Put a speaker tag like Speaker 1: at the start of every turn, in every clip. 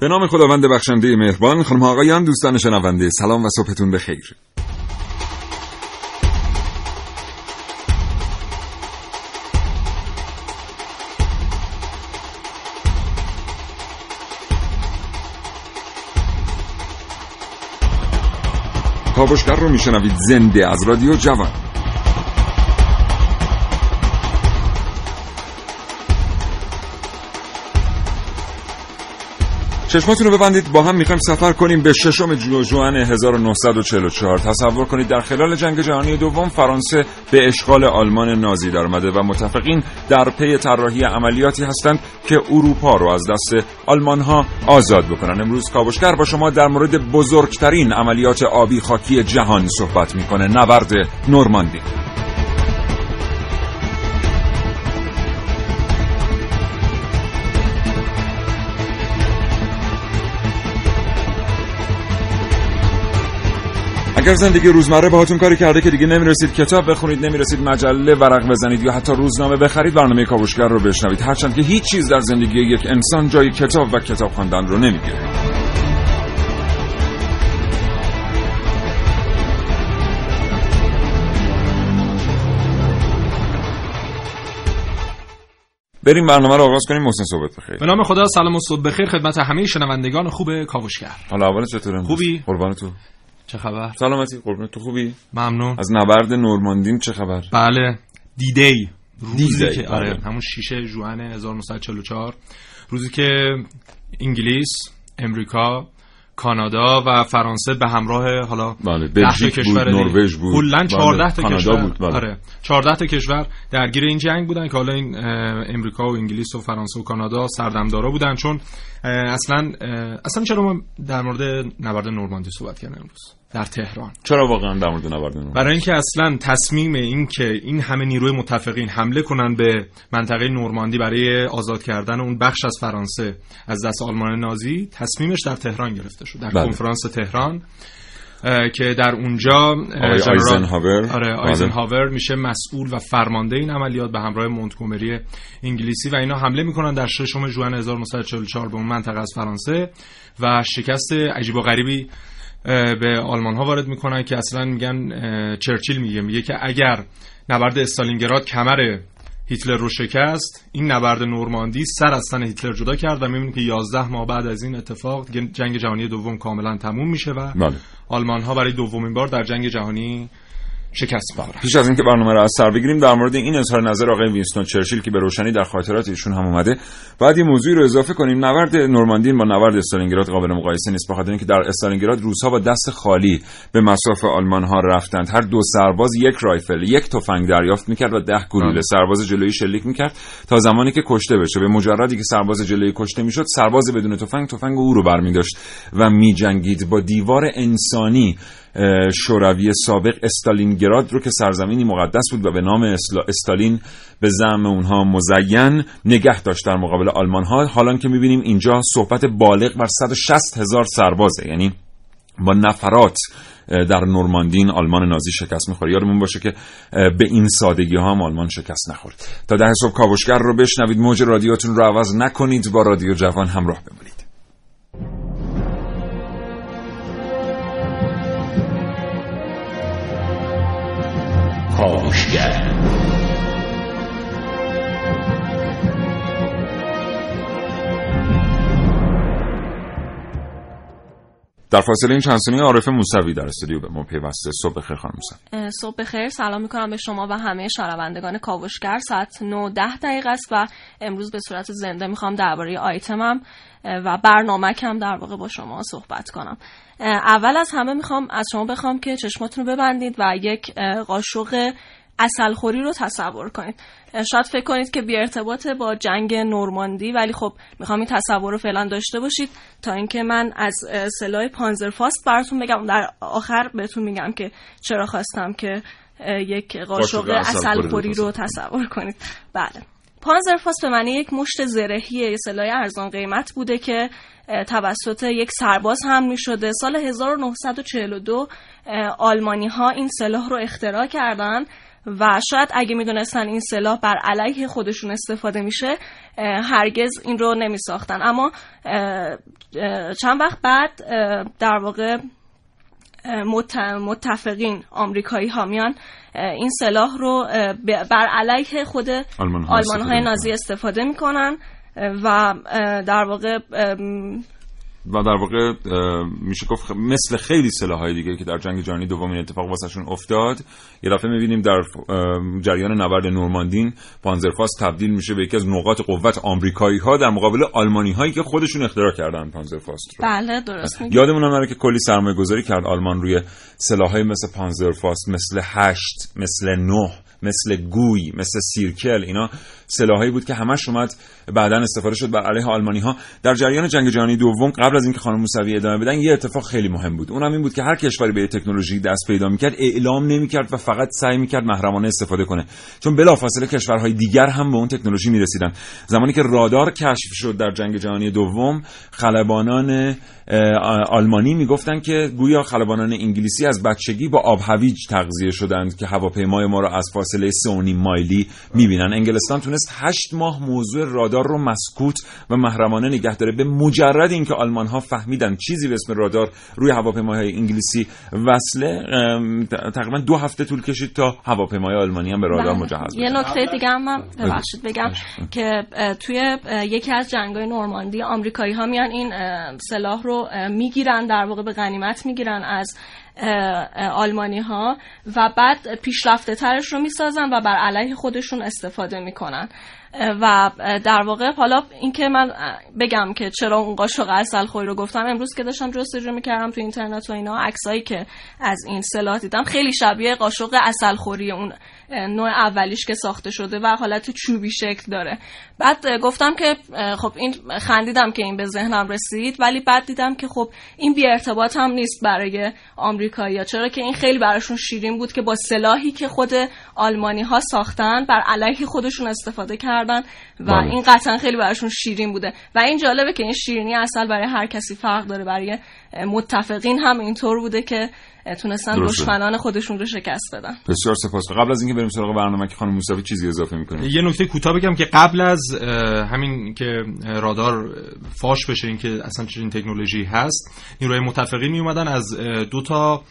Speaker 1: به نام خداوند بخشنده مهربان خانم آقایان دوستان شنونده سلام و صبحتون بخیر. کاوشگر رو میشنوید زنده از رادیو جوان. چشماتون رو ببندید با هم می‌خوایم سفر کنیم به ششم جوان 1944 تصور کنید در خلال جنگ جهانی دوم فرانسه به اشغال آلمان نازی در آمده و متفقین در پی طراحی عملیاتی هستند که اروپا رو از دست آلمان ها آزاد بکنن. امروز کاوشگر با شما در مورد بزرگترین عملیات آبی خاکی جهان صحبت می‌کنه. نبرد نورماندی. اگر زندگی روزمره باهاتون کاری کرده که دیگه نمی‌رسید کتاب بخونید نمی‌رسید مجله ورق بزنید یا حتی روزنامه بخرید برنامه کاوشگر رو بشنوید. هرچند که هیچ چیز در زندگی یک انسان جای کتاب و کتاب خواندن رو نمی‌گیره. بریم برنامه رو آغاز کنیم محسن صحبت بخیر.
Speaker 2: به نام خدا سلام و صبح بخیر. خدمت همه شنوندگان خوب کاوشگر.
Speaker 1: حالا اول چطوره؟
Speaker 2: خوبی؟
Speaker 1: قربان تو
Speaker 2: چه خبر؟
Speaker 1: سلامتی قربان تو خوبی؟
Speaker 2: ممنون.
Speaker 1: از نبرد نورماندین چه خبر؟
Speaker 2: بله. دیدی. روزی
Speaker 1: دی-دی،
Speaker 2: که آره
Speaker 1: بله.
Speaker 2: همون 6 ژوئن 1944 روزی که انگلیس امریکا کانادا و فرانسه به همراه حالا
Speaker 1: بله، بلژیک
Speaker 2: تا
Speaker 1: بود،. نروژ بود.
Speaker 2: کلاً
Speaker 1: بله،
Speaker 2: 14 تا
Speaker 1: کانادا
Speaker 2: کشور
Speaker 1: بود، بله.
Speaker 2: آره 14 تا کشور درگیر این جنگ بودن که حالا این امریکا و انگلیس و فرانسه و کانادا سردمدارا بودن چون اصلا اصلا چرا ما در مورد نبرد نورماندی صحبت کردیم امروز در تهران
Speaker 1: چرا واقعا در مورد نبرد
Speaker 2: برای اینکه اصلا تصمیم این که این همه نیروی متفقین حمله کنن به منطقه نورماندی برای آزاد کردن اون بخش از فرانسه از دست آلمان نازی تصمیمش در تهران گرفته شد در
Speaker 1: بله.
Speaker 2: کنفرانس تهران که در اونجا
Speaker 1: آیزنهاور.
Speaker 2: آره
Speaker 1: بله.
Speaker 2: آیزنهاور میشه مسئول و فرمانده این عملیات به همراه مونتگومری انگلیسی و اینا حمله می‌کنن در ششم ژوئن 1944 به اون منطقه از فرانسه و شکست عجیب و غریبی به آلمان ها وارد می‌کنن که اصلا میگن چرچیل میگه. میگه که اگر نبرد استالینگراد کمر هیتلر رو شکست این نبرد نورماندی سر از تن هیتلر جدا کرد و می‌بینیم که 11 ماه بعد از این اتفاق جنگ جهانی دوم کاملا تموم میشه و
Speaker 1: بله.
Speaker 2: آلمان ها برای دومین بار در جنگ جهانی شکست می‌خورن
Speaker 1: پیش از اینکه برنامه رو از سر بگیریم در مورد این اظهار نظر آقای وینستون چرچیل که به روشنی در خاطرات ایشون هم اومده بعد یه موضوعی رو اضافه کنیم. نبرد نورماندین با نبرد استالینگراد قابل مقایسه نیست بخاطر اینکه در استالینگراد روسها با دست خالی به مساف آلمان ها رفتند. هر دو سرباز یک رایفل یک تفنگ دریافت می‌کرد و ده گلوله
Speaker 2: بله.
Speaker 1: سرباز جلویی شلیک می‌کرد تا زمانی که کشته بشه. به مجردی که سرباز جلویی کشته می‌شد سرباز بدون تفنگ تفنگ او رو برمیداشت و میجنگید. با دیوار انسانی شوروی سابق استالینگراد رو که سرزمینی مقدس بود و به نام استالین به زعم اونها مزین نگه داشت در مقابل آلمان ها حالا که می‌بینیم اینجا صحبت بالغ بر 160 هزار سربازه. یعنی با نفرات در نورماندین آلمان نازی شکست می‌خوره یادمون باشه که به این سادگی ها هم آلمان شکست نخورد. تا ده صبح کاوشگر رو بشنوید. موج رادیوتون رو عوض نکنید. با رادیو جوان همراه بمونید.
Speaker 3: کاوشگر
Speaker 1: در فاصله این چند ثانیه عارف موسوی در استودیو به ما پیوسته صبح خیر خانم موسوی.
Speaker 4: صبح بخیر. سلام می‌کنم به شما و همه شنوندگان کاوشگر. ساعت 9 ده دقیقه است و امروز به صورت زنده می‌خوام درباره آیتمم و برنامه کم در واقع با شما صحبت کنم. اول از همه می‌خوام از شما بخوام که چشماتون رو ببندید و یک قاشق اصلخوری رو تصور کنید. شاید فکر کنید که بی ارتباط با جنگ نورماندی ولی خب می‌خوام این تصور رو فعلا داشته باشید تا اینکه من از سلاح پانزرفاست براتون بگم. در آخر بهتون میگم که چرا خواستم که یک قاشق اصلخوری رو تصور کنید. بله. پانزرفاست به معنی یک مشت زرهی یه سلاح ارزان قیمت بوده که توسط یک سرباز هم می شده سال 1942 آلمانی ها این سلاح رو اختراع کردن و شاید اگه می‌دونستن این سلاح بر علیه خودشون استفاده میشه هرگز این رو نمی ساختن اما چند وقت بعد در واقع متفقین آمریکایی ها میان. این سلاح رو بر علیه خود آلمان های نازی استفاده می‌کنن و در واقع
Speaker 1: و در واقع میشه گفت مثل خیلی های دیگه که در جنگ جهانی دوم این اتفاق واسهشون افتاد یه دفعه می‌بینیم در جریان نبرد نورماندین پانزرفاست تبدیل میشه به یکی از نقاط قوت آمریکایی ها در مقابل آلمانی هایی که خودشون اختراع کردن پانزرفاست
Speaker 4: رو. بله درست
Speaker 1: میگه یادمون نره که کلی سرمایه گذاری کرد آلمان روی سلاحهای مثل پانزرفاست مثل هشت مثل نه مثل گوی مثل سیرکل اینا سلاحی بود که همش اومد بعدا استفاده شد بر علیه آلمانی ها در جریان جنگ جهانی دوم قبل از اینکه خانم موسوی ادامه بدن یه اتفاق خیلی مهم بود. اونم این بود که هر کشوری به تکنولوژی دست پیدا می‌کرد اعلام نمی‌کرد و فقط سعی می‌کرد محرمانه استفاده کنه. چون بلافاصله کشورهای دیگر هم به اون تکنولوژی می‌رسیدن. زمانی که رادار کشف شد در جنگ جهانی دوم خلبانان آلمانی می‌گفتن که گویا خلبانان انگلیسی از بچگی با آب هویج تغذیه شدند که هواپیمای ما رو از فاصله 3.5 مایلی می‌بینن. انگلستان تونست 8 ماه موضوع رادار رو مسکوت و محرمانه نگه داره. به مجرد اینکه آلمان ها فهمیدن چیزی به اسم رادار روی هواپیماهای انگلیسی وصله تقریبا دو هفته طول کشید تا هواپیمای آلمانی هم به رادار بله. مجهز
Speaker 4: یه نکته دیگه هم ببخشید بگم که توی یکی از جنگ‌های نورماندی آمریکایی ها میان این سلاح رو می‌گیرن در واقع به غنیمت می‌گیرن از آلمانی ها و بعد پیشرفته ترش رو می‌سازن و بر علیه خودشون استفاده می‌کنن. و در واقع حالا اینکه من بگم که چرا اون قاشق اصل خوی رو گفتم امروز که داشتم جستجو می‌کردم تو اینترنت و اینا عکسایی که از این سلاح دیدم خیلی شبیه قاشق اصل خوری اون نوع اولیش که ساخته شده و حالت چوبی شکل داره. بعد گفتم که خب این خندیدم که این به ذهنم رسید ولی بعد دیدم که خب این بی ارتباط هم نیست برای آمریکایی‌ها چرا که این خیلی براشون شیرین بود که با سلاحی که خود آلمانی ها ساختن بر علیه خودشون استفاده کردن و بله. این قطعا خیلی براشون شیرین بوده. و این جالبه که این شیرینی اصل برای هر کسی فرق داره. برای متفقین هم اینطور بوده که تونستن دشمنان خودشون رو شکست بدن.
Speaker 1: بسیار سپاس. قبل از اینکه بریم سراغ برنامه که خانم موسوی چیزی اضافه می‌کنه
Speaker 2: یه نکته کوتاه بگم که قبل از همین که رادار فاش بشه این که اصلا چنین تکنولوژی هست نیروی متفقین می اومدن از دو تا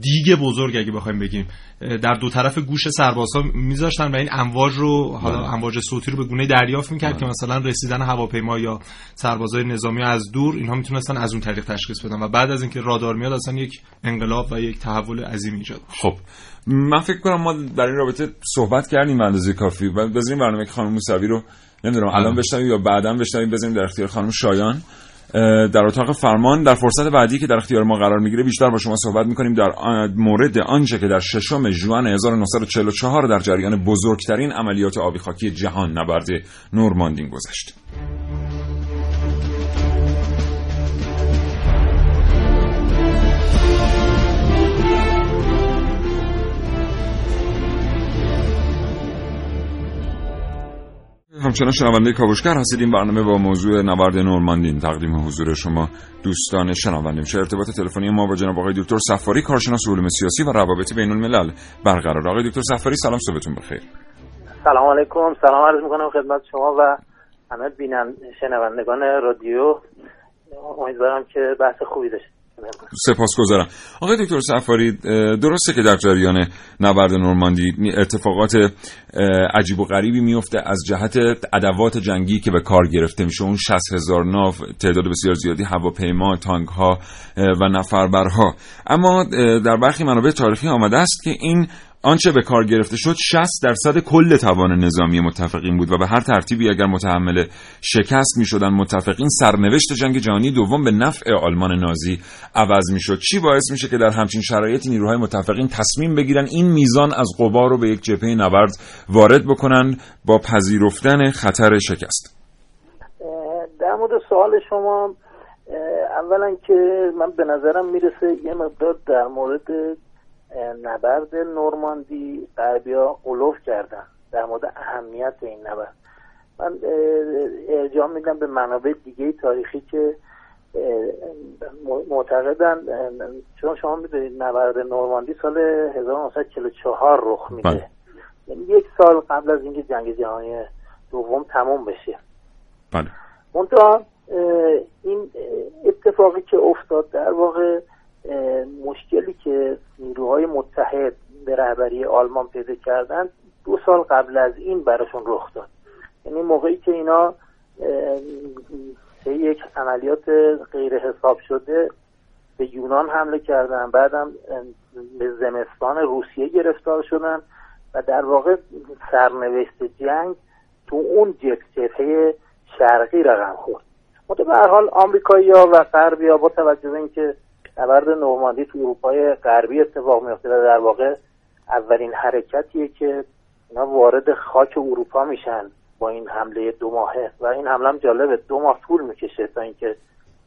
Speaker 2: دیگ بزرگ اگه بخوایم بگیم. در دو طرف گوش سربازها میذاشتن و این امواج رو حالا بله. امواج صوتی رو به گونه دریافت می‌کرد که بله. مثلا رسیدن هواپیما یا سربازای نظامی از دور اینها می‌تونستن از اون طریق تشخیص بدن و بعد از اینکه رادار میاد اصلا یک انقلاب و یک تحول عظیم ایجاد
Speaker 1: خب. من فکر کنم ما در این رابطه صحبت کردیم به اندازه کافی. و بذاریم برنامه خانم موسوی رو نمی‌دونم الان بشنویم یا بعدا بشنویم. بذاریم در اختیار خانم شایان. در اتاق فرمان در فرصت بعدی که در اختیار ما قرار می‌گیره بیشتر با شما صحبت می‌کنیم در مورد آنچه که در ششم ژوئن 1944 در جریان بزرگترین عملیات آبی خاکی جهان نبرد نورماندین گذشت. همچنان شنونده کاوشگر هستید. این برنامه با موضوع نبرد نورماندین تقدیم حضور شما دوستان شنونده میشه ارتباط تلفنی ما با جناب آقای دکتر سفاری کارشناس علوم سیاسی و روابط بین الملل برقرار آقای دکتر سفاری سلام صبحتون بخیر.
Speaker 3: سلام علیکم. سلام عرض می‌کنم خدمت شما و همه بینن شنوندگان رادیو. امیدوارم که بحث خوبی داشته
Speaker 1: سپاسگزارم. آقای دکتر سفاری درسته که در جریان نبرد نورماندی اتفاقات عجیب و غریبی میفته. از جهت ادوات جنگی که به کار گرفته میشه اون 60 هزار ناف تعداد بسیار زیادی هواپیما تانک ها و نفربرها. اما در برخی منابع تاریخی آمده است که این آنچه به کار گرفته شد 60 درصد کل توان نظامی متفقین بود و به هر ترتیبی اگر متحمل شکست می شدن متفقین سرنوشت جنگ جهانی دوم به نفع آلمان نازی عوض می شد چی باعث میشه که در همچین شرایطی نیروهای متفقین تصمیم بگیرن این میزان از قوا رو به یک جبهه نبرد وارد بکنن با پذیرفتن خطر شکست؟
Speaker 3: در مورد سوال شما اولا که من به نظرم می‌رسه یه مقدار در مورد نبرد نورماندی غربیا قلوف کردن. در مورد اهمیت این نبرد. من ارجاع میدم به منابع دیگه تاریخی که معتقدن چون شما می‌دونید نبرد نورماندی سال 1944 رخ میده. بله. یعنی یک سال قبل از اینکه جنگ جهانی دوم تموم بشه.
Speaker 1: بله.
Speaker 3: منتها این اتفاقی که افتاد در واقع مشکلی که نیروهای متحد به رهبری آلمان پیدا کردن دو سال قبل از این براشون رخ داد. یعنی موقعی که اینا یک عملیات غیر حساب شده به یونان حمله کردن بعدم به زمستان روسیه گرفتار شدن و در واقع سرنوشت جنگ تو اون جبهه شرقی رقم خورد. به هر حال آمریکایی‌ها و غربی‌ها با توجه به اینکه نبرد نورماندی تو اروپای غربی اتفاق میفته و در واقع اولین حرکتیه که اینا وارد خاک اروپا میشن با این حمله دو ماهه و این حمله هم جالبه دو ماه طول می‌کشه تا اینکه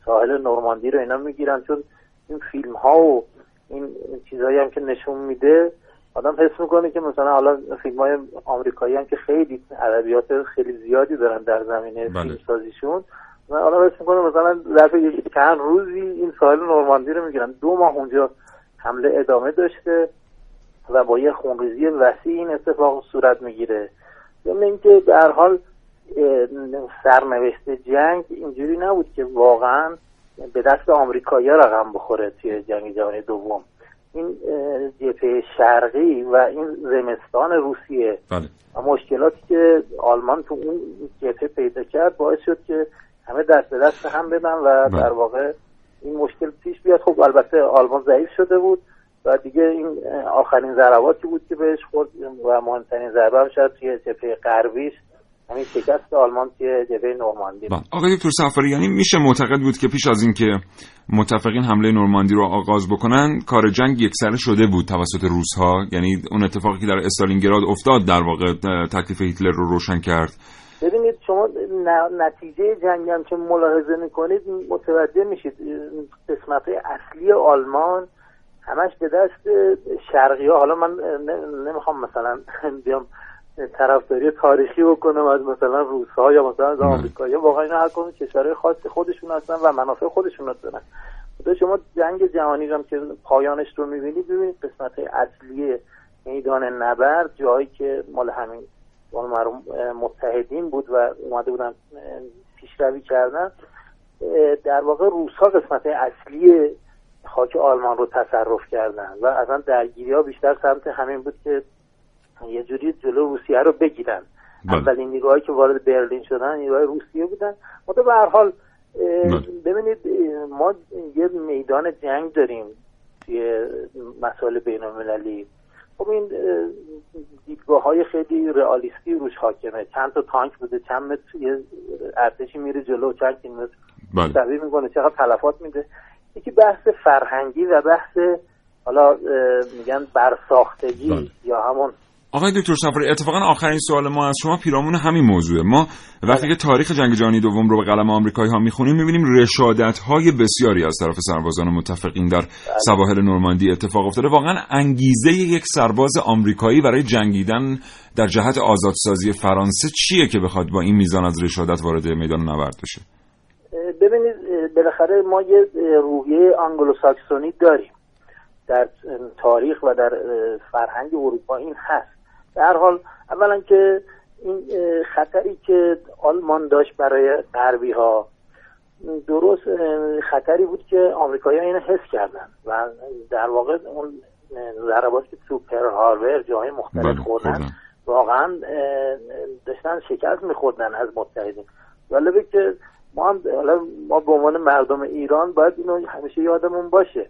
Speaker 3: ساحل نورماندی رو اینا می‌گیرن چون این فیلم ها و این چیزهایی هم که نشون میده آدم حس می‌کنه که مثلا حالا فیلم های آمریکایی هم که خیلی ادبیات خیلی زیادی دارن در زمینه بله. فیلم سازیشون من حالا حس می‌کنه مثلا ظرف چند روزی این ساحل نورماندی رو می‌گیرن. دو ماه اونجا حمله ادامه داشته و با یه خونریزی وسیع این اتفاق صورت می‌گیره. ضمن اینکه هر حال سرنوشت جنگ اینجوری نبود که واقعا به دست آمریکایی‌ها رقم بخوره توی جنگ جهانی دوم. این جبهه شرقی و این زمستان روسیه.
Speaker 1: بله.
Speaker 3: و مشکلاتی که آلمان تو اون جبهه پیدا کرد باعث شد که همه دست به دست هم بدن و بله. در واقع این مشکل پیش بیاد خب البته آلمان ضعیف شده بود و دیگه این آخرین ضرباتی بود که بهش خورد و مهمترین ضربه هم شاید توی جبهه غربیش همین شکست آلمان توی جبهه نورماندی
Speaker 1: بله. آقای دکتر یعنی میشه معتقد بود که پیش از اینکه متفقین حمله نورماندی رو آغاز بکنن کار جنگ یک سره شده بود توسط روسها یعنی اون اتفاقی که در استالینگراد افتاد در واقع تکلیف هیتلر رو روشن کرد
Speaker 3: ببینید شما نتیجه جنگ هم که ملاحظه می‌کنید متوجه میشید قسمت اصلی آلمان همش به دست شرقی ها. حالا من نمی‌خوام مثلا بیام طرفداری تاریخی بکنم از مثلا روس ها یا مثلا از آمریکا. واقعا اینا هر کدوم کشورهای خاص خودشون هستن و منافع خودشون دارن خدا شما جنگ جهانی هم که پایانش رو می‌بینید ببینید قسمت اصلی میدان نبرد جایی که مال همین متحدین بود و اومده بودن پیشروی کردن در واقع روس ها قسمت اصلی خاک آلمان رو تصرف کردن و اصلا درگیری ها بیشتر سمت همین بود که یه جوری جلو روسیه رو بگیرن بله. اولین نیروهایی که وارد برلین شدن نیروهای روسیه بودن ما به هر حال بله. ببینید ما یه میدان جنگ داریم توی مسائل بین المللی خب این دیدگاه های خیلی رئالیستی روش حاکمه چند تا تانک بوده چند متر یه ارتشی میره جلو چند کیلومتر
Speaker 1: بله.
Speaker 3: می‌کنه چقدر تلفات میده یکی بحث فرهنگی و بحث حالا میگن برساختگی بله. یا همون
Speaker 1: آقای دکتر سفری اتفاقا آخرین سوال ما از شما پیرامون همین موضوعه. ما وقتی که تاریخ جنگ جهانی دوم رو به قلم آمریکایی ها می‌خونیم می‌بینیم رشادت های بسیاری از طرف سربازان متفقین در. سواحل نورماندی اتفاق افتاده. واقعا انگیزه یک سرباز آمریکایی برای جنگیدن در جهت آزادسازی فرانسه چیه که بخواد با این میزان از رشادت وارد میدان نبرد بشه؟
Speaker 3: ببینید بالاخره ما یه روحیه آنگلوساکسونی داریم. در تاریخ و در فرهنگ اروپا این هست. در حال اولا که این خطری که آلمان داشت برای غربی ها درست خطری بود که آمریکایی ها اینو حس کردن و در واقع اون ضربات که تو پر هارور جاهای مختلف بله، خوردن واقعا داشتن شکست میخوردن از متحدین. جالبه که ما هم ما به عنوان مردم ایران باید اینو همیشه یادمون باشه.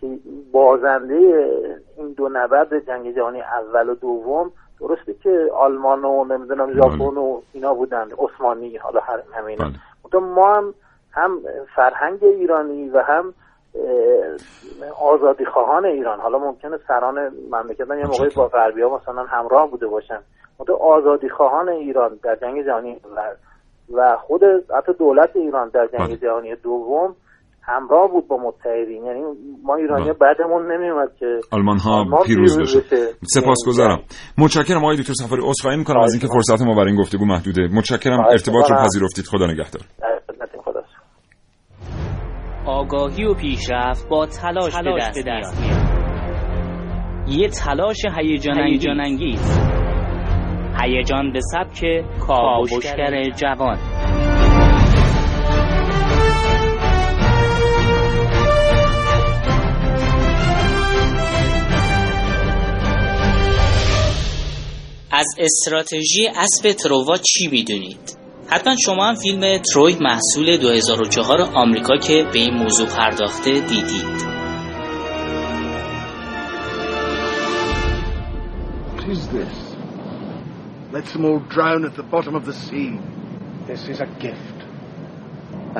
Speaker 3: که بازنده این دو نبرد جنگ جهانی اول و دوم درسته که آلمان و نمی‌دونم ژاپن و اینا بودن عثمانی حالا هر همینا
Speaker 1: بله.
Speaker 3: ما هم هم فرهنگ ایرانی و هم آزادی خواهان ایران حالا ممکنه سران مملکت یه موقعی با غربی ها مثلا همراه بوده باشن مدو آزادی خواهان ایران در جنگ جهانی و خود حتی دولت ایران در جنگ
Speaker 1: بله.
Speaker 3: جهانی دوم همراه بود با متحدین. یعنی ما ایرانی
Speaker 1: بله.
Speaker 3: بعدمون نمیومد که
Speaker 1: آلمان ها
Speaker 3: آلمان
Speaker 1: پیروز
Speaker 3: پیروز
Speaker 1: بشه.
Speaker 3: بشه.
Speaker 1: سپاسگزارم. متشکرم آقای دکتر سفاری عذرخواهی می‌کنم از اینکه فرصت ما برای این گفتگو محدوده. متشکرم. ارتباط رو. پذیرفتید. خدا نگهدار.
Speaker 3: در خدمت خدا
Speaker 5: آگاهی و پیشرفت با تلاش, به دست, میاد. یه تلاش هیجان انگیز هیجان به سبک کاوشگر جوان. از استراتژی اسب تروا چی می‌دونید؟ حتما شما هم فیلم تروی محصول 2004 آمریکا که به این موضوع پرداخته دیدید
Speaker 6: What is this? Let them all drown at the bottom of the sea. This is a gift.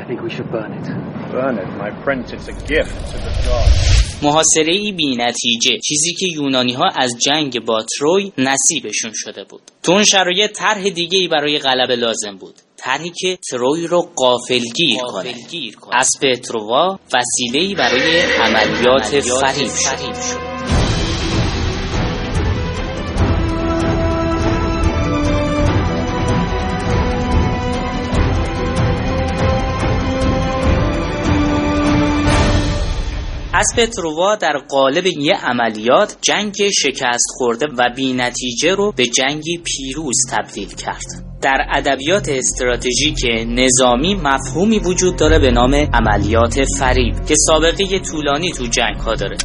Speaker 7: I think we should burn it.
Speaker 6: Burn it, my prince. It's a gift to the gods.
Speaker 5: محاصره ای بی نتیجه. چیزی که یونانی ها از جنگ با تروی نصیبشون شده بود. تو اون شرایط طرح دیگه ای برای غلبه لازم بود. طرحی که تروی رو قافلگیر کنه. اسب تروا وسیله ای برای عملیات فریب شد اسب تروا در قالب یه عملیات جنگ شکست خورده و بی نتیجه رو به جنگی پیروز تبدیل کرد. در ادبیات استراتژیک نظامی مفهومی وجود داره به نام عملیات فریب که سابقه طولانی تو جنگ ها داره.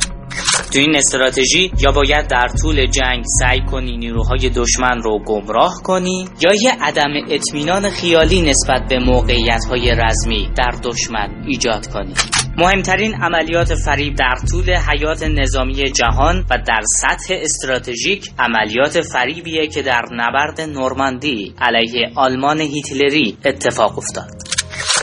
Speaker 5: تو این استراتژی یا باید در طول جنگ سعی کنی نیروهای دشمن رو گمراه کنی یا یه عدم اطمینان خیالی نسبت به موقعیت های رزمی در دشمن ایجاد کنی. مهمترین عملیات فریب در طول حیات نظامی جهان و در سطح استراتژیک عملیات فریبیه که در نبرد نورماندی علیه آلمان هیتلری اتفاق افتاد.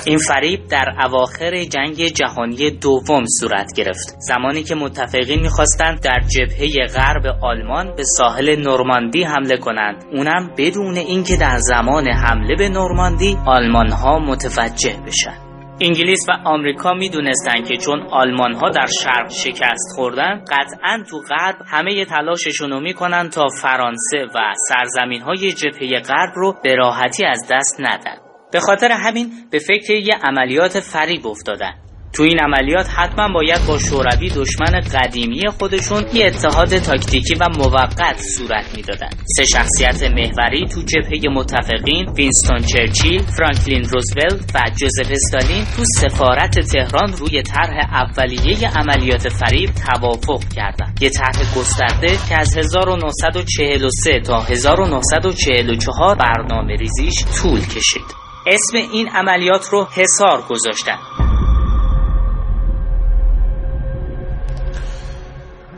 Speaker 5: این فریب در اواخر جنگ جهانی دوم صورت گرفت. زمانی که متفقین می‌خواستند در جبهه غرب آلمان به ساحل نورماندی حمله کنند اونم بدون اینکه در زمان حمله به نورماندی آلمان ها متوجه بشن. انگلیس و آمریکا می‌دونستند که چون آلمان ها در شرق شکست خوردن قطعا تو غرب همه تلاششون رو می‌کنن تا فرانسه و سرزمین های جبهه غرب رو به راحتی از دست ندن. به خاطر همین به فکر یه عملیات فریب افتادن. تو این عملیات حتما باید با شوروی دشمن قدیمی خودشون یه اتحاد تاکتیکی و موقت صورت می‌دادن. سه شخصیت محوری تو جبهه متفقین وینستون چرچیل فرانکلین روزولت و جوزف استالین تو سفارت تهران روی طرح اولیه عملیات فریب توافق کردند یه طرح گسترده که از 1943 تا 1944 برنامه ریزیش طول کشید. اسم این عملیات رو حصار گذاشتن.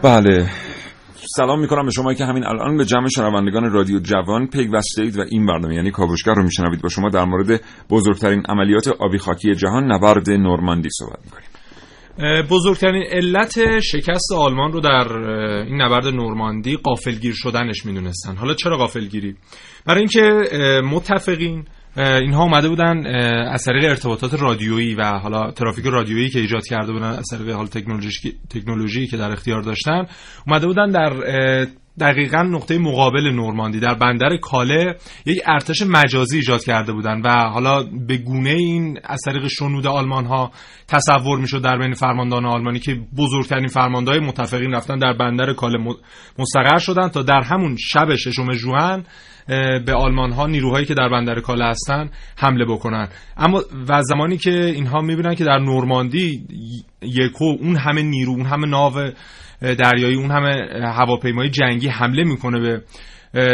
Speaker 1: بله. سلام می‌کنم به شما که همین الان به جمع شنوندگان رادیو جوان پیوسته اید و این برنامه یعنی کاوشگر رو میشنوید با شما در مورد بزرگترین عملیات آبی خاکی جهان نبرد نورماندی صحبت می‌کنیم.
Speaker 2: بزرگترین علت شکست آلمان رو در این نبرد نورماندی قافلگیر شدنش می‌دونستن. حالا چرا قافلگیری؟ برای اینکه متفقین اینها اومده بودن از طریق ارتباطات رادیویی و حالا ترافیک رادیویی که ایجاد کرده بودن از طریق حال تکنولوژی تکنولوژی که در اختیار داشتن اومده بودن در دقیقا نقطه مقابل نورماندی در بندر کاله یک ارتش مجازی ایجاد کرده بودن و حالا به گونه این از طریق شنود آلمان ها تصور می‌شد در بین فرماندهان آلمانی که بزرگترین فرماندهای متفقین رفتن در بندر کاله مستقر شدن تا در همون شب ششم ژوئن به آلمان ها نیروهایی که در بندر کاله هستن حمله بکنن. اما و زمانی که اینها می‌بینن که در نورماندی یکو اون همه نیرو اون همه ناو دریایی اون همه هواپیمای جنگی حمله می‌کنه به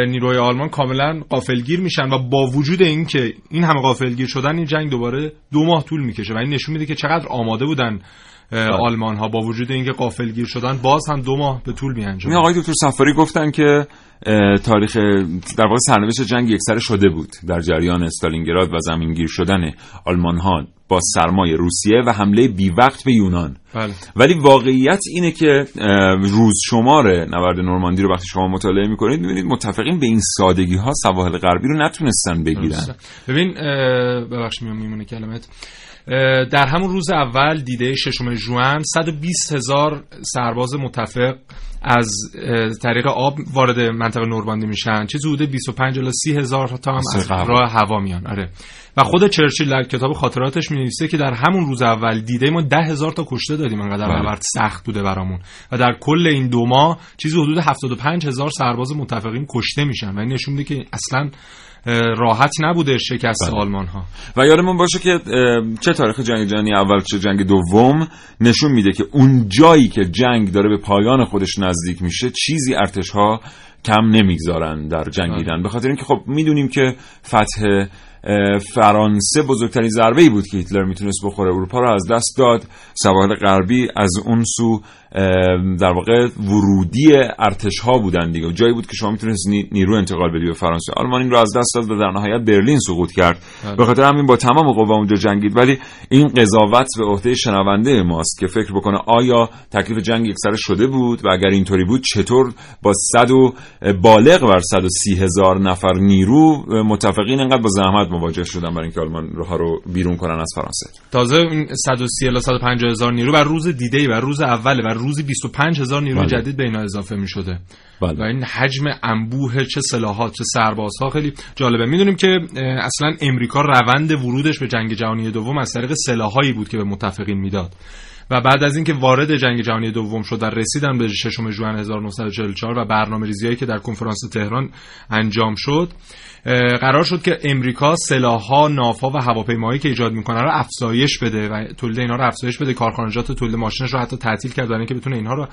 Speaker 2: نیروهای آلمان کاملا قافلگیر میشن و با وجود اینکه این همه قافلگیر شدن این جنگ دوباره دو ماه طول می‌کشه و این نشون میده که چقدر آماده بودن آلمان ها با وجود اینکه قافلگیر شدن باز هم دو ماه به طول
Speaker 1: این آقای دکتر سفاری گفتن که تاریخ در واقع سرنوشت جنگ یکسره شده بود. در جریان استالینگراد و زمینگیر شدن آلمان ها با سرمای روسیه و حمله بی وقت به یونان.
Speaker 2: بله.
Speaker 1: ولی واقعیت اینه که روز شمار نبرد نورماندی رو وقتی شما مطالعه می‌کنید می‌بینید متفقین به این سادگی ها سواحل غربی رو نتونستن بگیرن.
Speaker 2: ببین ببخشید میمونه کلمت. در همون روز اول دیده ششم جوان 120 هزار سرباز متفق از طریق آب وارد منطقه نورماندی میشن. چه حدود 25 الی 30 هزار تا هم از راه هوا میان. آره. و خود چرچیل در کتاب خاطراتش می که در همون روز اول دیده ما ده هزار تا کشته دادیم انقدر بله. نبرد سخت بوده برامون. و در کل این دو ماه چیزی حدود 75 هزار سرباز متفقین کشته میشن. و این نشون میده که اصلا راحت نبوده شکست بله. آلمان ها
Speaker 1: و یادمون باشه که چه تاریخ جنگ جهانی اول چه جنگ دوم نشون میده که اون جایی که جنگ داره به پایان خودش نزدیک میشه چیزی ارتش ها کم نمی‌گذارن در جنگیدن. به خاطر اینکه خب می‌دونیم که فتح فرانسه بزرگترین ضربه ای بود که هیتلر می‌تونست بخوره. اروپا رو از دست داد. سواحل غربی از اون سو در واقع ورودی ارتش ها بودن دیگه. جایی بود که شما می‌تونست نیرو انتقال بدی به فرانسه. آلمان این رو از دست داد و در نهایت برلین سقوط کرد. بله. به خاطر همین با تمام قوا اونجا جنگید. ولی این قضاوت به عهده شنونده ماست که فکر بکنه آیا تکلیف جنگ یک سر شده بود و اگر اینطوری بود چطور با صد و بالغ بر 130 هزار نفر نیرو متفقین انقدر با زحمت مواجه شدن برای اینکه آلمان روها رو بیرون کنن از فرانسه؟
Speaker 2: تازه این 130 الی 150 هزار نیرو بر روز دیده و روز اول و روزی 25 هزار نیروی بله. جدید به اینا اضافه می شده بله. و این حجم انبوه چه سلاحات چه سربازها خیلی جالبه می‌دونیم که اصلا امریکا روند ورودش به جنگ جهانی دوم از طریق سلاحایی بود که به متفقین می‌داد و بعد از اینکه وارد جنگ جهانی دوم شد و رسیدن به ششم ژوئن 1944 و برنامه ریزیایی که در کنفرانس تهران انجام شد قرار شد که امریکا سلاح‌ها، ناف‌ها و هواپیماهایی که ایجاد می‌کنه رو افزایش بده و تولید اینها رو افزایش بده. کارخانجات تولید ماشینش رو حتی تعطیل کرد برای اینکه بتونه اینها رو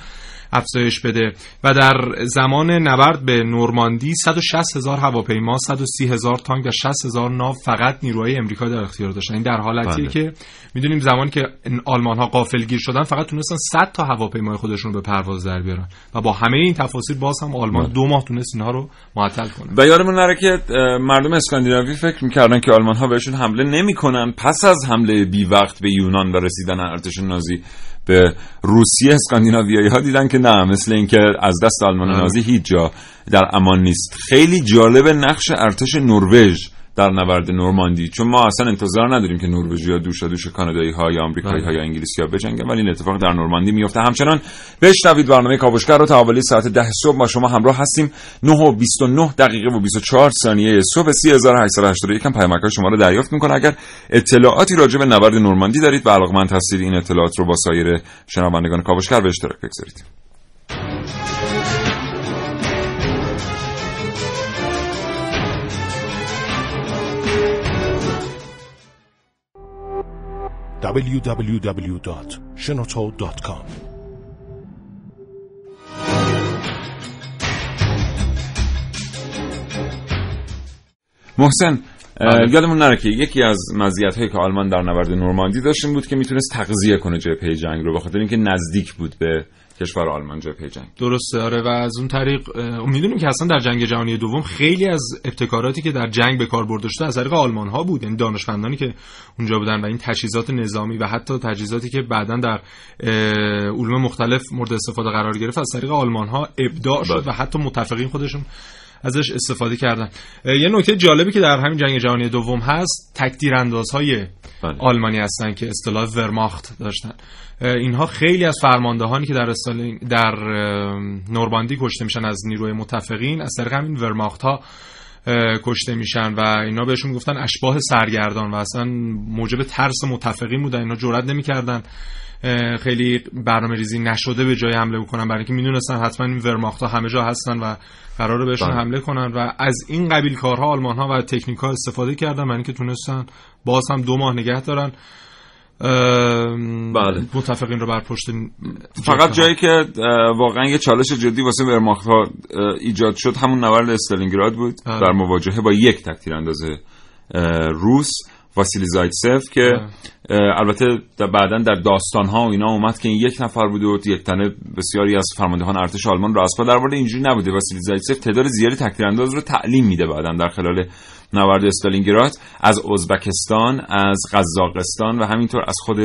Speaker 2: افزایش بده. و در زمان نبرد به نورماندی 160 هزار هواپیما 130 هزار تانک و 60 هزار ناو فقط نیروهای امریکا در اختیار داشتن. این در حالتیه بله. که می‌دونیم زمانی که آلمان ها غافلگیر شدن فقط تونستن 100 تا هواپیمای خودشون رو به پرواز در بیارن. و با همه این تفاصیل باز هم آلمان بله. دو ماه تونست اینها رو معطل کنه.
Speaker 1: و یادمون نره که مردم اسکاندیناوی فکر می‌کردن که آلمان ها بهشون حمله نمی‌کنن پس از حمله بی وقت به یونان و رسیدن ارتش نازی. به روسیه اسکاندیناویایی ها دیدن که نه مثل اینکه از دست آلمان نازی هیچ جا در امان نیست. خیلی جالب نقش ارتش نروژ در نبرد نورماندی. چون ما اصلا انتظار نداریم که نروژیا دوش دوش کانادایی ها یا آمریکایی ها یا انگلیسی ها بجنگن. ولی این اتفاق در نورماندی میفته. همچنان بشنوید برنامه کاوشگر رو تا حوالی ساعت 10 صبح با شما همراه هستیم. 9 و 29 دقیقه و 24 ثانیه صبح 3881 هم پیامک شما رو دریافت می‌کنه. اگر اطلاعاتی راجع به نبرد نورماندی دارید و علاقمند هستید این اطلاعات رو با سایر شنوندگان کاوشگر به اشتراک بگذارید.
Speaker 8: www.shenoto.com
Speaker 1: محسن. یادمون نره که یکی از مزیت هایی که آلمان در نبرد نورماندی داشت بود که می‌تونست تغذیه کنه جبهه جنگ رو بخاطر اینکه نزدیک بود به کشور آلمان جبهه جنگ
Speaker 2: درسته آره و از اون طریق می‌دونیم که اصلا در جنگ جهانی دوم خیلی از ابتکاراتی که در جنگ به کار برده شده از طریق آلمان ها بود یعنی دانشمندانی که اونجا بودن و این تجهیزات نظامی و حتی تجهیزاتی که بعدا در علوم مختلف مورد استفاده قرار گرفت از طریق آلمان ها ابداع شد بله. و حتی متفقین خودشون ازش استفاده کردن. یه نکته جالبی که در همین جنگ جهانی دوم هست تکتیر اندازهای بله. آلمانی هستن که اصطلاح ورماخت داشتن. اینها خیلی از فرماندهانی که در در نورماندی کشته میشن از نیروی متفقین از طریق همین ورماخت ها کشته میشن و اینا بهشون می‌گفتن اشباه سرگردان و اصلا موجب ترس متفقین بودن. اینا جرئت نمی‌کردن. خیلی برنامه ریزی نشده به جای حمله بکنن. برای اینکه می‌دونستن حتما این ورماخت ها همه جا هستن و قراره بهشون بله. حمله کنن. و از این قبیل کارها آلمان ها و تکنیک ها استفاده کردن. برای اینکه تونستن باز هم دو ماه نگه دارن.
Speaker 1: بله.
Speaker 2: متفقین رو بر پشت
Speaker 1: فقط جایی که واقعا یه چالش جدی واسه ورماخت ها ایجاد شد همون نبرد استالینگراد بود. بله. در مواجهه با یک تکتیر اندازه روس. واسیلی زایتسف که البته بعدا در داستان ها و اینا اومد که این یک نفر بوده و یک تنه بسیاری از فرماندهان ارتش آلمان رو اسپا در مورد اینجوری نبوده. واسیلی زایتسف تعداد زیادی تکتیرانداز رو تعلیم میده بعدا در خلال نبرد استالینگراد از ازبکستان از قزاقستان و همینطور از خود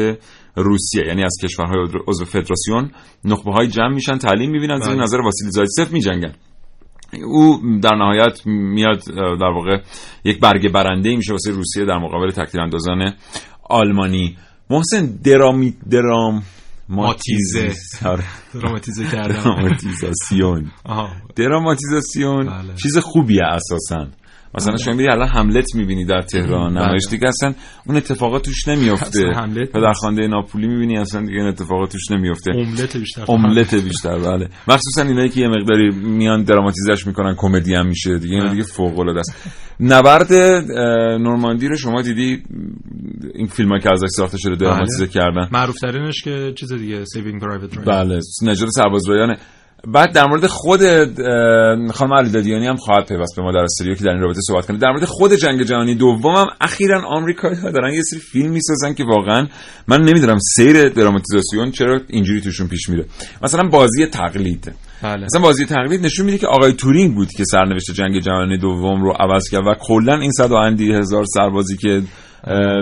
Speaker 1: روسیه یعنی از کشورهای عضو فدراسیون نخبه های جمع میشن تعلیم می‌بینن زیر
Speaker 2: بله.
Speaker 1: نظر واسیلی زایتسف میجنگن. او در نهایت میاد در واقع یک برگه برنده میشه واسه روسیه در مقابل تکتیراندازان آلمانی محسن درامی درام
Speaker 2: ماتیزه.
Speaker 1: آره.
Speaker 2: دراماتیزه کردم
Speaker 1: دراماتیزاسیون دراماتیزاسیون
Speaker 2: بله.
Speaker 1: چیز خوبیه اساسا مثلا شما میری الان هملت می‌بینی در تهران.
Speaker 2: بله.
Speaker 1: نمایش دیگه اصلا اون اتفاقات توش نمیفته پدرخوانده ناپولی می‌بینی اصلا دیگه این اتفاقات توش نمیفته
Speaker 2: املت بیشتر.
Speaker 1: املت بیشتر بله. مخصوصا اینایی که یه مقداری میان دراماتیزش می‌کنن کمدی هم میشه. دیگه این
Speaker 2: بله.
Speaker 1: دیگه فوق العاده است. نبرد نورماندی رو شما دیدی؟ این فیلم که ازش ساخته شده دراماتیزه کردن.
Speaker 2: معروف ترینش که چیز دیگه Saving Private
Speaker 1: بله. نجات سرباز رایان بعد در مورد خود خانم علی دادیانی هم خواهد پیوست به ما در استودیو که در این رابطه صحبت کنه. در مورد خود جنگ جهانی دوم هم اخیرا آمریکایی‌ها دارن یه سری فیلم می‌سازن که واقعا من نمی‌دونم سیر دراماتیزاسیون چرا اینجوری توشون پیش میره. مثلا بازی تقلید.
Speaker 2: بله.
Speaker 1: مثلا بازی تقلید نشون میده که آقای تورینگ بود که سرنوشت جنگ جهانی دوم رو عوض کرد و کلا این صد و اندی هزار سربازی که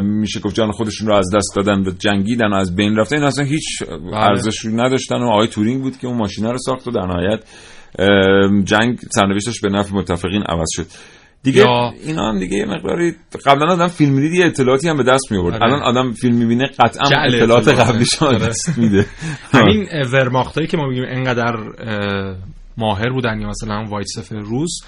Speaker 1: میشه گفت جان خودشون رو از دست دادن و جنگیدن و از بین رفتن این اصلا هیچ ارزش نداشتن و آقای تورینگ بود که اون ماشینا رو ساخت و در نهایت جنگ سرنوشتش به نفع متفقین عوض شد دیگه
Speaker 2: یا-
Speaker 1: اینا هم دیگه یه مقداری قبلا آدم فیلم می‌دید یه اطلاعاتی هم به دست می آورد
Speaker 2: آره.
Speaker 1: الان آدم فیلم می‌بینه قطعا اطلاعات. قبلیش
Speaker 2: آره.
Speaker 1: دست میده
Speaker 2: همین ورماختایی که ما میگیم انقدر اه، ماهر بودن یا مثلا وایت سفر روس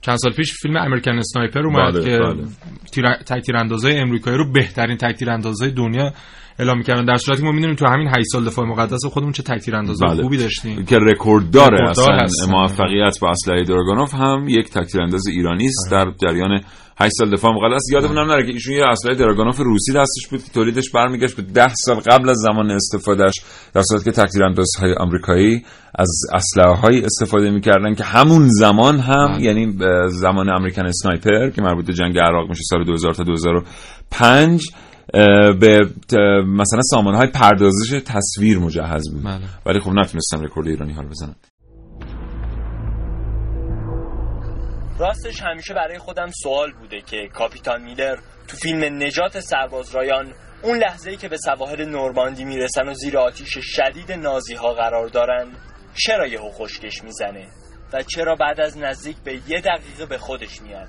Speaker 2: چند سال پیش فیلم امریکن اسنایپر اومد
Speaker 1: بله،
Speaker 2: که
Speaker 1: بله.
Speaker 2: تیر... تک تیراندازای امریکایی رو بهترین تک تیراندازای دنیا اعلام می‌کردن در صورتی که ما می‌دونیم تو همین 8 سال دفاع مقدس خودمون چه تک تیراندازای
Speaker 1: بله.
Speaker 2: خوبی داشتیم
Speaker 1: که رکورد داره اصلا
Speaker 2: هستن.
Speaker 1: موفقیت با اسلحه دراگونوف هم یک تکتیرانداز ایرانی است
Speaker 2: آره.
Speaker 1: در جریان 8 سال دفاع مقدس یادمون هم نره که ایشون یه اسلحه دراگونوف روسی دستش بود که تولیدش برمیگشت به 10 سال قبل از زمان استفادهش در صورتی که تکتیراندازهای آمریکایی از اسلحه های استفاده می‌کردن که همون زمان هم
Speaker 2: بله.
Speaker 1: یعنی زمان امریکن اسنایپر که مربوط به جنگ عراق میشه سال 2000 تا 2005 اه، به مثلا سامانه های پردازش تصویر مجهز بود
Speaker 2: بله.
Speaker 1: ولی خب نتونستن رکورد ایرانی ها رو
Speaker 9: راستش همیشه برای خودم سوال بوده که کاپیتان میلر تو فیلم نجات سرباز رایان اون لحظه ای که به سواحل نورماندی می‌رسن و زیر آتیش شدید نازی ها قرار دارن چرا یهو خشکش می‌زنه؟ و چرا بعد از نزدیک به یه دقیقه به خودش میاد؟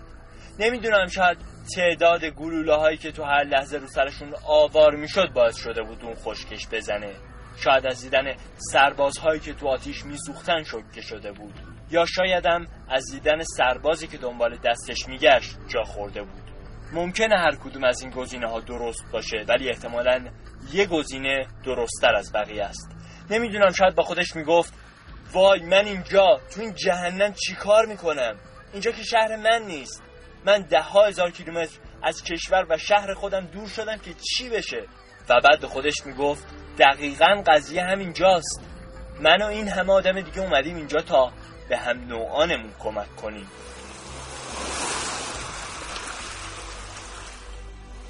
Speaker 9: نمی‌دونم شاید تعداد گلوله هایی که تو هر لحظه رو سرشون آوار می‌شد باعث شده بود اون خشکش بزنه. شاید از دیدن سربازهایی که تو آتیش میسوختن شوکه شده بود. یا شایدم از دیدن سربازی که دنبال دستش میگشت جا خورده بود. ممکنه هر کدوم از این گزینه ها درست باشه ولی احتمالا یه گزینه درستتر از بقیه است. نمی‌دونم شاید با خودش می‌گفت وای من اینجا تو این جهنم چی کار می‌کنم؟ اینجا که شهر من نیست. من ده ها هزار کیلومتر از کشور و شهر خودم دور شدم که چی بشه؟ و بعد به خودش می‌گفت دقیقا قضیه همینجاست. من و این همه آدم دیگه اومدیم اینجا تا به هم نوعانمون کمک کنیم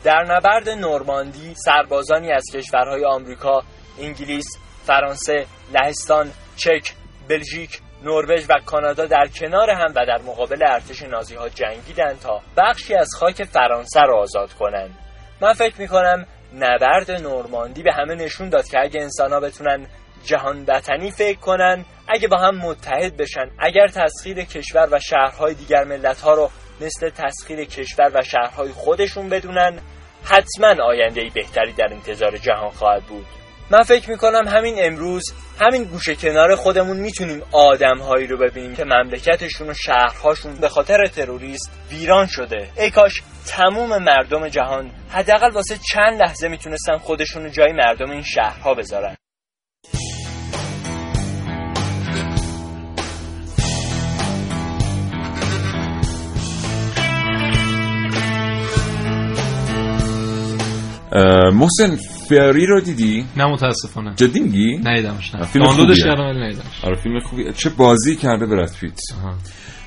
Speaker 9: در نبرد نورماندی سربازانی از کشورهای آمریکا، انگلیس، فرانسه، لهستان، چک، بلژیک، نروژ و کانادا در کنار هم و در مقابل ارتش نازی ها جنگیدند تا بخشی از خاک فرانسه را آزاد کنند. من فکر می کنم نبرد نورماندی به همه نشون داد که اگه انسان ها بتونن جهان وطنی فکر کنن اگه با هم متحد بشن. اگر تسخیر کشور و شهرهای دیگر ملت ها رو مثل تسخیر کشور و شهرهای خودشون بدونن حتما آینده بهتری در انتظار جهان خواهد بود. من فکر می‌کنم همین امروز همین گوشه کنار خودمون می‌تونیم آدم هایی رو ببینیم که مملکتشون و شهرهاشون به خاطر تروریست ویران شده. ای کاش تموم مردم جهان حداقل واسه چند لحظه می‌تونستن خودشون رو جای مردم این شهرها بذارن.
Speaker 1: محسن فری رو دیدی؟
Speaker 2: نه متاسفانه
Speaker 1: جدی میگی؟
Speaker 2: ندیدمش نه
Speaker 1: فیلم
Speaker 2: دانلودش. کردم ولی ندیدمش
Speaker 1: آره فیلم خوبی چه بازی کرده براد پیت.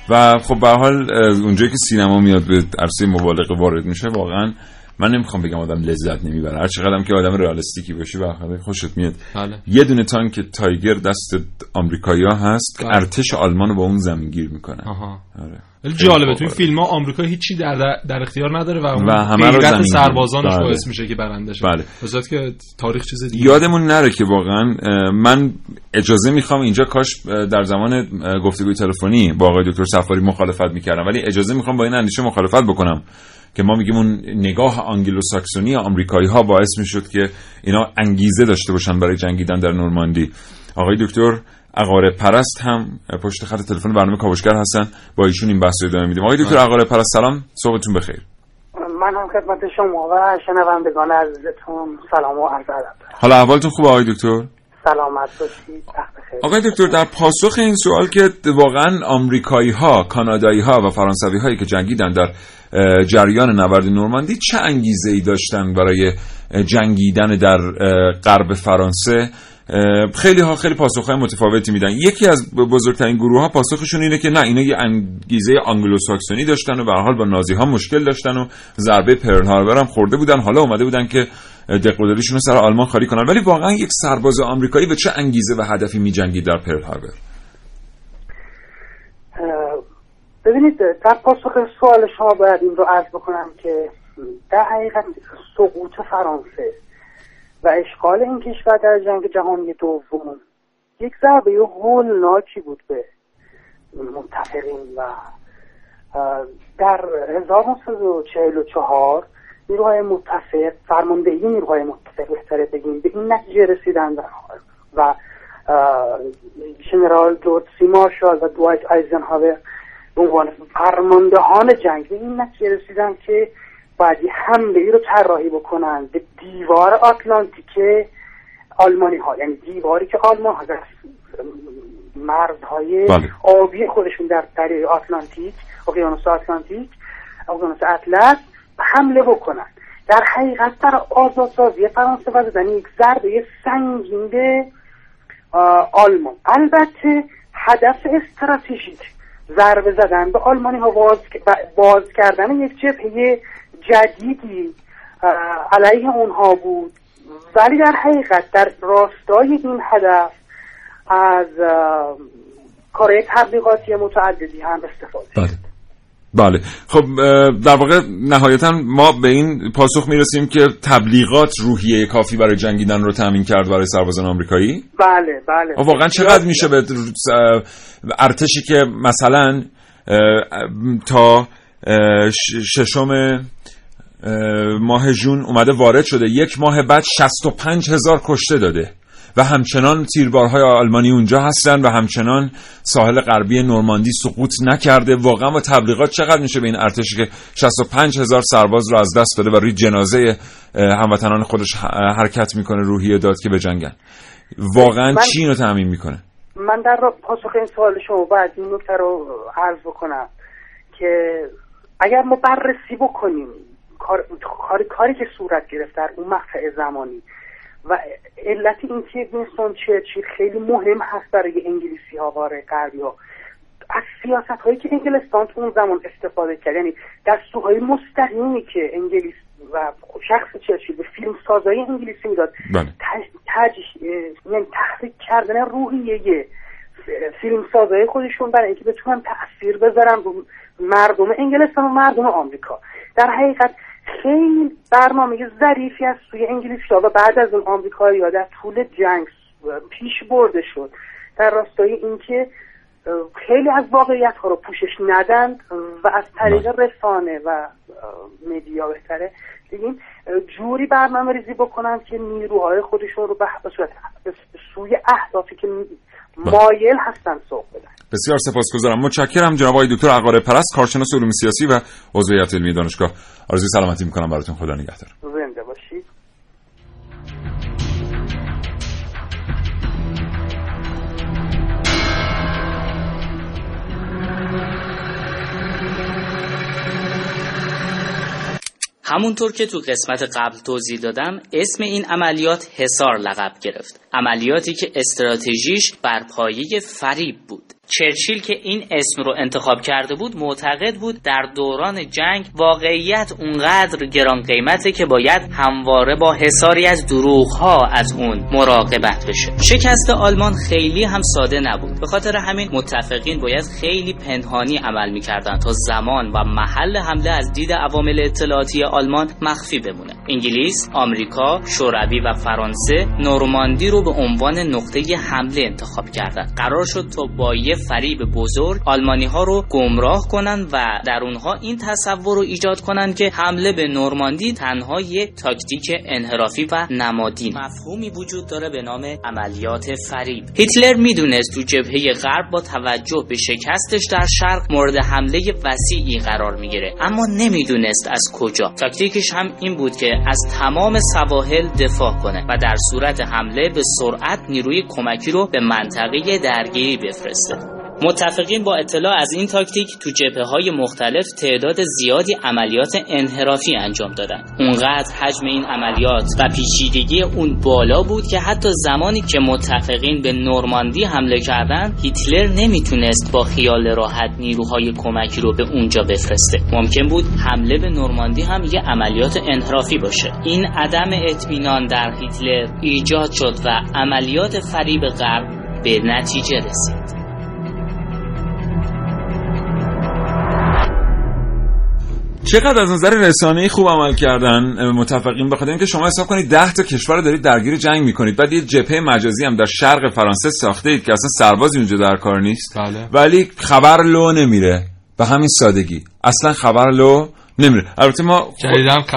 Speaker 1: و خب به حال اونجایی که سینما میاد به عرصه مبالغه وارد میشه واقعا من نمی‌خوام بگم آدم لذت نمی‌بره هر چقدرم که آدم رئالیستیکی باشی و خوشت میاد
Speaker 2: بله.
Speaker 1: یه دونه تانک تایگر دست آمریکایی‌ها هست که
Speaker 2: بله.
Speaker 1: ارتش آلمان رو با اون زمین گیر می‌کنه
Speaker 2: آها
Speaker 1: آره.
Speaker 2: جالبه توی. فیلم ها آمریکا هیچی در, در اختیار نداره و, اون
Speaker 1: و همه رو زمین
Speaker 2: سربازانش
Speaker 1: بله.
Speaker 2: باعث میشه که برنده شه
Speaker 1: بله.
Speaker 2: که تاریخ چیز دیگه
Speaker 1: یادمون نره که واقعا من اجازه می‌خوام اینجا کاش در زمان گفتگوی تلفنی با آقای دکتر سفاری مخالفت می‌کردم ولی اجازه می‌خوام با این اندیشه مخالفت بکنم که ما میگیم اون نگاه آنگلو ساکسونی آمریکایی ها باعث می‌شد که اینا انگیزه داشته باشن برای جنگیدن در نورماندی. آقای دکتر عقاره پرست هم پشت خط تلفن برنامه کاوشگر هستن. با ایشون این بحث رو ادامه میدیم. آقای دکتر عقاره پرست سلام. صبحتون بخیر.
Speaker 10: من هم خدمت شما و شنوندگان عزیزتون سلام و عرض ادب.
Speaker 1: حالا احوالتون خوبه آقای دکتر؟
Speaker 10: سلامت باشید
Speaker 1: آقای دکتر در پاسخ این سوال که واقعا آمریکایی ها، کانادایی ها و فرانسوی هایی که جنگیدن در جریان نبرد نورماندی چه انگیزه ای داشتن برای جنگیدن در غرب فرانسه؟ خیلی ها خیلی پاسخ های متفاوتی میدن. یکی از بزرگترین گروه ها پاسخشون اینه که نه اینا یه انگیزه آنگلو ساکسونی داشتن و به حال با نازی ها مشکل داشتن و ضربه پرل هاربر هم خورده بودن. حالا اومده بودن که دقدریشون رو سر آلمان خالی کنن. ولی واقعا یک سرباز آمریکایی به چه انگیزه و هدفی میجنگید در پرل هاربر؟
Speaker 10: ببینید در پاسخ سوال شما باید این رو عرض بکنم که در حقیقت سقوط فرانسه و اشغال این کشور در جنگ جهانی دوم یک ضربه هولناکی بود به متفقین و در 1944 نیروهای متفق فرماندهی نیروهای متفق بهتره بگیم به این نتیجه رسیدن و, ژنرال جورج سی مارشال و دوایت آیزنهاور به عنوان فرماندهان جنگ به این نتیجه رسیدن که باید یه حمله ای رو طراحی بکنن به دیوار آتلانتیک آلمانی ها یعنی دیواری که آلمان ها در مرزهای
Speaker 1: بله.
Speaker 10: آبی خودشون در دریای آتلانتیک اقیانوس آتلانتیک اقیانوس اطلس حمله بکنن. در حقیقت در آزادسازی فرانسه و زدن یک ضربه سنگین به آلمان. البته هدف استراتژیک ضربه زدن به آلمانی ها باز, باز کردن یک جبهه جدیدی علیه اونها بود. ولی در حقیقت در راستای این هدف از کارهای تبلیغاتی متعددی هم استفاده شد.
Speaker 1: بله. خب در واقع نهایتا ما به این پاسخ می‌رسیم که تبلیغات روحیه کافی برای جنگیدن رو تامین کرد برای سربازان آمریکایی؟
Speaker 10: بله بله.
Speaker 1: واقعا چقدر میشه به ارتشی که مثلا تا ششم اه، ماه جون اومده وارد شده یک ماه بعد 65 هزار کشته داده. و همچنان تیربارهای آلمانی اونجا هستن و همچنان ساحل غربی نورماندی سقوط نکرده. واقعا با تبلیغات چقدر میشه به این ارتشی که 65 هزار سرباز رو از دست داده و روی جنازه هموطنان خودش حرکت می‌کنه روحیه داد که بجنگن. واقعا
Speaker 10: من-
Speaker 1: چی اینو تامین می‌کنه.
Speaker 10: من در پاسخ این سوال شما باید این نکته رو عرض بکنم که اگر ما بررسی بکنیم کار- کاری کاری که صورت گرفت در اون مقطع زمانی و علت این که وینستون چرچیل خیلی مهم هست برای انگلیسی ها و غربی ها. از سیاست هایی که انگلستان تو اون زمان استفاده کرد یعنی دستورهای مستقیمی که انگلیس و شخص چرچیل به فیلم سازای انگلیسی می‌داد
Speaker 1: بله.
Speaker 10: تج- یعنی تحریک کردن روحیه فیلم سازای خودشون برای اینکه بتونن تاثیر بذارن رو مردم انگلستان و مردم آمریکا. در حقیقت خیلی برنامه ظریفی از سوی انگلیس و بعد از اون آمریکایی ها در طول جنگ پیش برده شد. در راستای اینکه خیلی از واقعیت ها رو پوشش ندن و از طریق رسانه و مدیا بهتره. بگیم جوری برنامه ریزی بکنن که نیروهای خودشون رو به صورت سوی اهدافی که مایل هستن سوق بدن.
Speaker 1: بسیار سپاسگزارم. متشکرم جناب آقای دکتر عقاره پرست کارشناس علوم سیاسی و عضو هیئت علمی دانشگاه. آرزوی سلامتی می‌کنم براتون. خدا نگهدار.
Speaker 5: همونطور که تو قسمت قبل توضیح دادم اسم این عملیات حصار لقب گرفت. عملیاتی که استراتژیش بر پایه فریب بود. چرچیل که این اسم رو انتخاب کرده بود معتقد بود در دوران جنگ واقعیت اونقدر گران قیمته که باید همواره با حساری از دروغ ها از اون مراقبت بشه. شکست آلمان خیلی هم ساده نبود. به خاطر همین متفقین باید خیلی پنهانی عمل می‌کردن تا زمان و محل حمله از دید عوامل اطلاعاتی آلمان مخفی بمونه. انگلیس آمریکا شوروی و فرانسه نورماندی رو به عنوان نقطه حمله انتخاب کردند. قرار شد تا با یه فریب بزرگ آلمانی ها رو گمراه کنند و در اونها این تصور رو ایجاد کنند که حمله به نورماندی تنها یک تاکتیک انحرافی و نمادین. مفهومی وجود داره به نام عملیات فریب. هیتلر می‌دونست تو جبهه غرب با توجه به شکستش در شرق مورد حمله وسیعی قرار می‌گیره اما نمی‌دونست از کجا. تاکتیکش هم این بود که از تمام سواحل دفاع کنه و در صورت حمله به سرعت نیروی کمکی رو به منطقه درگیری بفرسته. متفقین با اطلاع از این تاکتیک تو جبهه های مختلف تعداد زیادی عملیات انحرافی انجام دادن. اونقدر حجم این عملیات و پیچیدگی اون بالا بود که حتی زمانی که متفقین به نورماندی حمله کردن هیتلر نمی‌تونست با خیال راحت نیروهای کمکی رو به اونجا بفرسته. ممکن بود حمله به نورماندی هم یه عملیات انحرافی باشه. این عدم اطمینان در هیتلر ایجاد شد و عملیات فریب غرب به نتیجه رسید.
Speaker 1: چقدر از نظر رسانه‌ای خوب عمل کردن متفقین بخاطر اینکه شما حساب کنید 10 تا کشور رو دارید درگیر جنگ می‌کنید. بعد یه جبهه مجازی هم در شرق فرانسه ساخته اید که اصلا سربازی اونجا در کار نیست.
Speaker 2: بله.
Speaker 1: ولی خبر لو نمیره. به همین سادگی. اصلا خبر لو نمیره. البته ما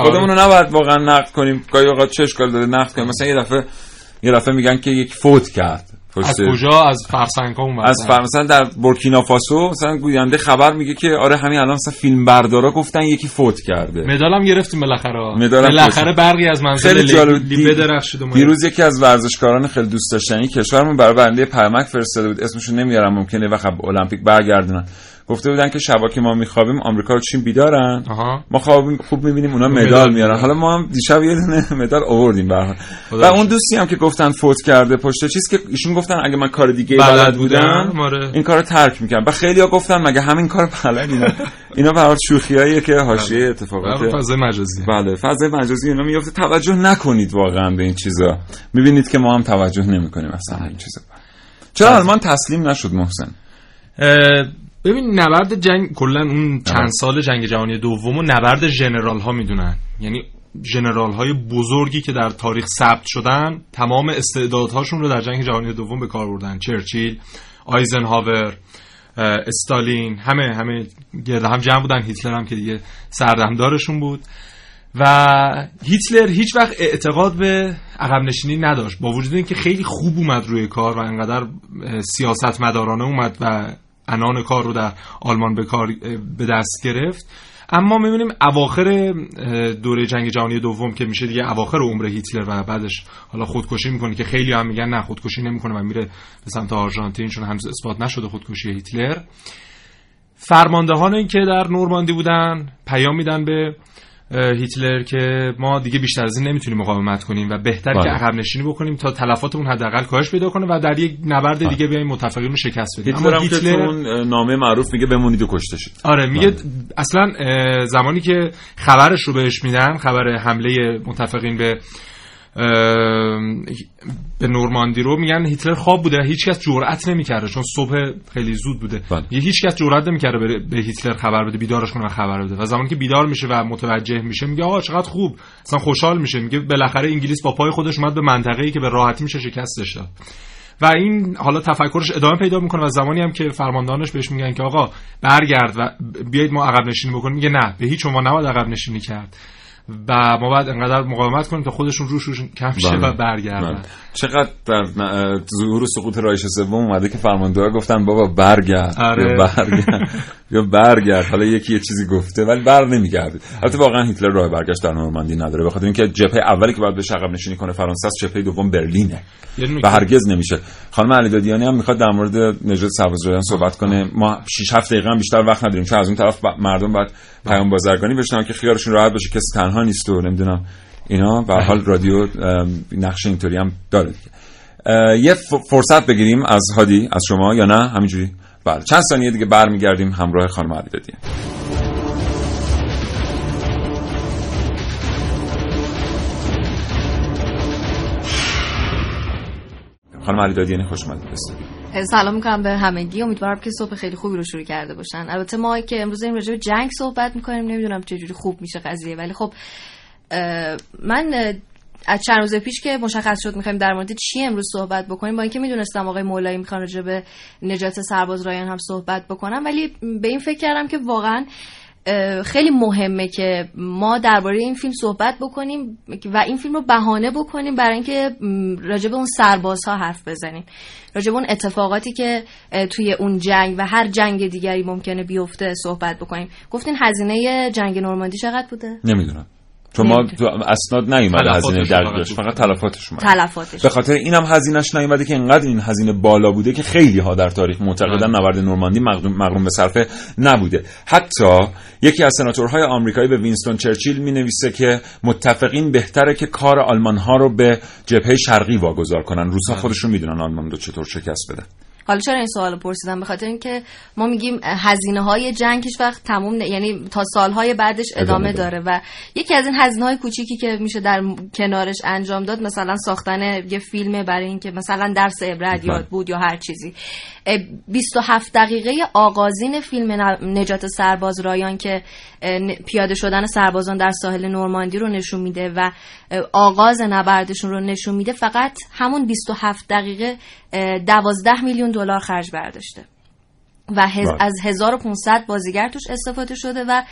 Speaker 1: خودمون رو نباید واقعا نقد کنیم. گاهی اوقات چه اشکال داره نقد کنیم. مثلا یه دفعه یه دفعه میگن که یک فوت کرد.
Speaker 2: از کجا؟ از فرسنگ ها اومد.
Speaker 1: از فر... مثلا در بورکینافاسو مثلا گوینده خبر میگه که آره همین الان مثلا فیلم بردارا گفتن یکی فوت کرده.
Speaker 2: مدالم گرفتیم بالاخره.
Speaker 1: مدالم
Speaker 2: بالاخره. برقی از منزل
Speaker 1: خیلی
Speaker 2: لی-
Speaker 1: جالب
Speaker 2: لی
Speaker 1: دی-
Speaker 2: بدرخشید و ما-
Speaker 1: دیروز یکی از ورزشکاران خیلی دوست داشتنی کشورمون برای بنده پیامک فرستاده بود. اسمشو نمیارم ممکنه وقت المپیک برگردونن. گفته بودن که شبا که ما میخوابیم آمریکا و چین بیدارن.
Speaker 2: آها.
Speaker 1: ما خواب خوب می‌بینیم اونا
Speaker 2: مدال
Speaker 1: میارن. حالا ما هم دیشب یه دونه مدال آوردیم به هر حال. و اون دوستی هم که گفتن فوت کرده پشت چیز که ایشون گفتن اگه من کار دیگه
Speaker 2: بلد
Speaker 1: بلد بودم
Speaker 2: آره.
Speaker 1: این کارو ترک می‌کنم و خیلی ها گفتن مگه همین کار بلد اینا اینا حال شوخیاییه که حاشیه اتفاقات
Speaker 2: بله، فضای مجازی
Speaker 1: بله فضای مجازی اینا میفته توجه نکنید واقعا به این چیزا. می‌بینید که ما هم توجه نمی‌کنیم اصلا به این چیزا. چرا آلمان تسلیم نشد محسن؟
Speaker 2: ببین نبرد جنگ کلا اون چند سال جنگ جهانی دوم و نبرد ژنرال ها می‌دونن. یعنی ژنرال های بزرگی که در تاریخ ثبت شدن تمام استعدادهاشون رو در جنگ جهانی دوم به کار بردن. چرچیل آیزنهاور استالین همه همه گرد هم جمع بودن. هیتلر هم که دیگه سردمدارشون بود. و هیتلر هیچ وقت اعتقاد به عقب نشینی نداشت. با وجود اینکه خیلی خوب اومد روی کار و انقدر سیاست مدارانه اومد و انان کار رو در آلمان به کار به دست گرفت. اما می‌بینیم اواخر دوره جنگ جهانی دوم که میشه دیگه اواخر عمر هیتلر و بعدش حالا خودکشی می‌کنه که خیلی هم میگن نه خودکشی نمی‌کنه و میره به سمت آرژانتین چون هنوز اثبات نشده خودکشی هیتلر. فرماندهانی که در نورماندی بودن پیام میدن به هیتلر که ما دیگه بیشتر از این نمی‌تونیم مقاومت کنیم و بهتر
Speaker 1: بله.
Speaker 2: که عقب نشینی بکنیم تا تلفاتمون حداقل کاهش پیدا کنه و در یک نبرد دیگه بیایم متفقین رو شکست بدیم
Speaker 1: هیتلر
Speaker 2: اما
Speaker 1: تو اون نامه معروف میگه بمونید و کشته شید
Speaker 2: آره میگه
Speaker 1: بله.
Speaker 2: اصلا زمانی که خبرش رو بهش میدن خبر حمله متفقین به به نورماندی رو میگن هیتلر خواب بوده هیچکس جرئت نمی‌کرده چون صبح خیلی زود بوده.
Speaker 1: بله.
Speaker 2: یه هیچکس جرئت نمی‌کرده به, هیتلر خبر بده بیدارش کنه و خبر بده. و زمانی که بیدار میشه و متوجه میشه میگه آقا چقدر خوب. اصلا خوشحال میشه. میگه بالاخره انگلیس با پای خودش اومد به منطقه‌ای که به راحتی میشه شکستش داد و این حالا تفکرش ادامه پیدا می‌کنه و زمانی هم که فرماندهانش بهش میگن که آقا برگرد و بیایید ما عقب نشینی بکنیم میگه نه به هیچ عنوان نباید عقب نشینی کرد. و ما باید انقدر مقاومت کنیم تا خودشون روش روش کم شه
Speaker 1: بله.
Speaker 2: و برگردن.
Speaker 1: بله. چقدر در ظهور سقوط رایش سوم اومده که فرمانده گفتن بابا برگرد.
Speaker 2: آره.
Speaker 1: یا برگرد. یا برگرد. حالا یکی یه چیزی گفته ولی بر نمیگرده البته واقعا هیتلر راه برگشت در نورماندی نداره. بخاطر اینکه جبهه اولی که باید بهش عقب نشینی کنه فرانسه است جبهه دوم برلینه. و هرگز نمیشه. خانم علی دادیانی هم می‌خواد در مورد نژاد سربازجویان صحبت کنه. ما 6 7 دقیقه بیشتر وقت نداریم. چون از اون طرف مردم باید پیام بازرگانی بشنن که خیالشون راحت باشه. کسی تنها نیست و نمی‌دونم اینا. هر حال رادیو نقش اینطوری هم داره یه فرصت بگیریم از هادی از شما یا نه؟ همینجوری. بله. چند ثانیه دیگه برمیگردیم همراه خانم علی دادی خانم علی دادیانی خوش اومدید.
Speaker 11: سلام می‌کنم به همگی. امیدوارم که صبح خیلی خوبی رو شروع کرده باشن. البته ما که امروز این راجع به جنگ صحبت می‌کنیم نمی‌دونم چجوری خوب میشه قضیه ولی خب من از چند روز پیش که مشخص شد می‌خوایم در مورد چی امروز صحبت بکنیم با اینکه می‌دونستم آقای مولایی می‌خوان راجع به نجات سرباز رایان هم صحبت بکنم ولی به این فکر کردم که واقعا خیلی مهمه که ما درباره این فیلم صحبت بکنیم و این فیلم رو بهانه بکنیم برای اینکه راجع به اون سربازها حرف بزنیم. راجع به اون اتفاقاتی که توی اون جنگ و هر جنگ دیگری ممکنه بیفته صحبت بکنیم. گفتین هزینه جنگ نورماندی چقدر بوده؟
Speaker 1: نمی‌دونم. چون ما تو اسناد نیومده هزینه دقیقش فقط تلفاتش اومده.
Speaker 11: تلفاتش.
Speaker 1: به خاطر اینم هزینهش نیومده که اینقدر این هزینه بالا بوده که خیلی ها در تاریخ معتقدن نبرد نورماندی مغروم به صرفه نبوده. حتی یکی از سناتورهای آمریکایی به وینستون چرچیل می نویسه که متفقین بهتره که کار آلمان ها رو به جبهه شرقی واگذار کنن. روسا خودشون می‌دونن آلمان رو چطور شکست بده.
Speaker 11: حالا چرا این سوال پرسیدم؟ به خاطر اینکه ما میگیم هزینه های جنگ هیچ وقت تموم یعنی تا سالهای بعدش ادامه, داره. و یکی از این هزینه های کوچیکی که میشه در کنارش انجام داد مثلا ساختن یه فیلم برای اینکه مثلا درس عبرت یاد بود یا هر چیزی. 27 دقیقه آغازین فیلم نجات سرباز رایان که پیاده شدن سربازان در ساحل نورماندی رو نشون میده و آغاز نبردشون رو نشون میده فقط همون 27 دقیقه 12 میلیون دلار خرج برداشته. و هز از 1500 بازیگر توش استفاده شده و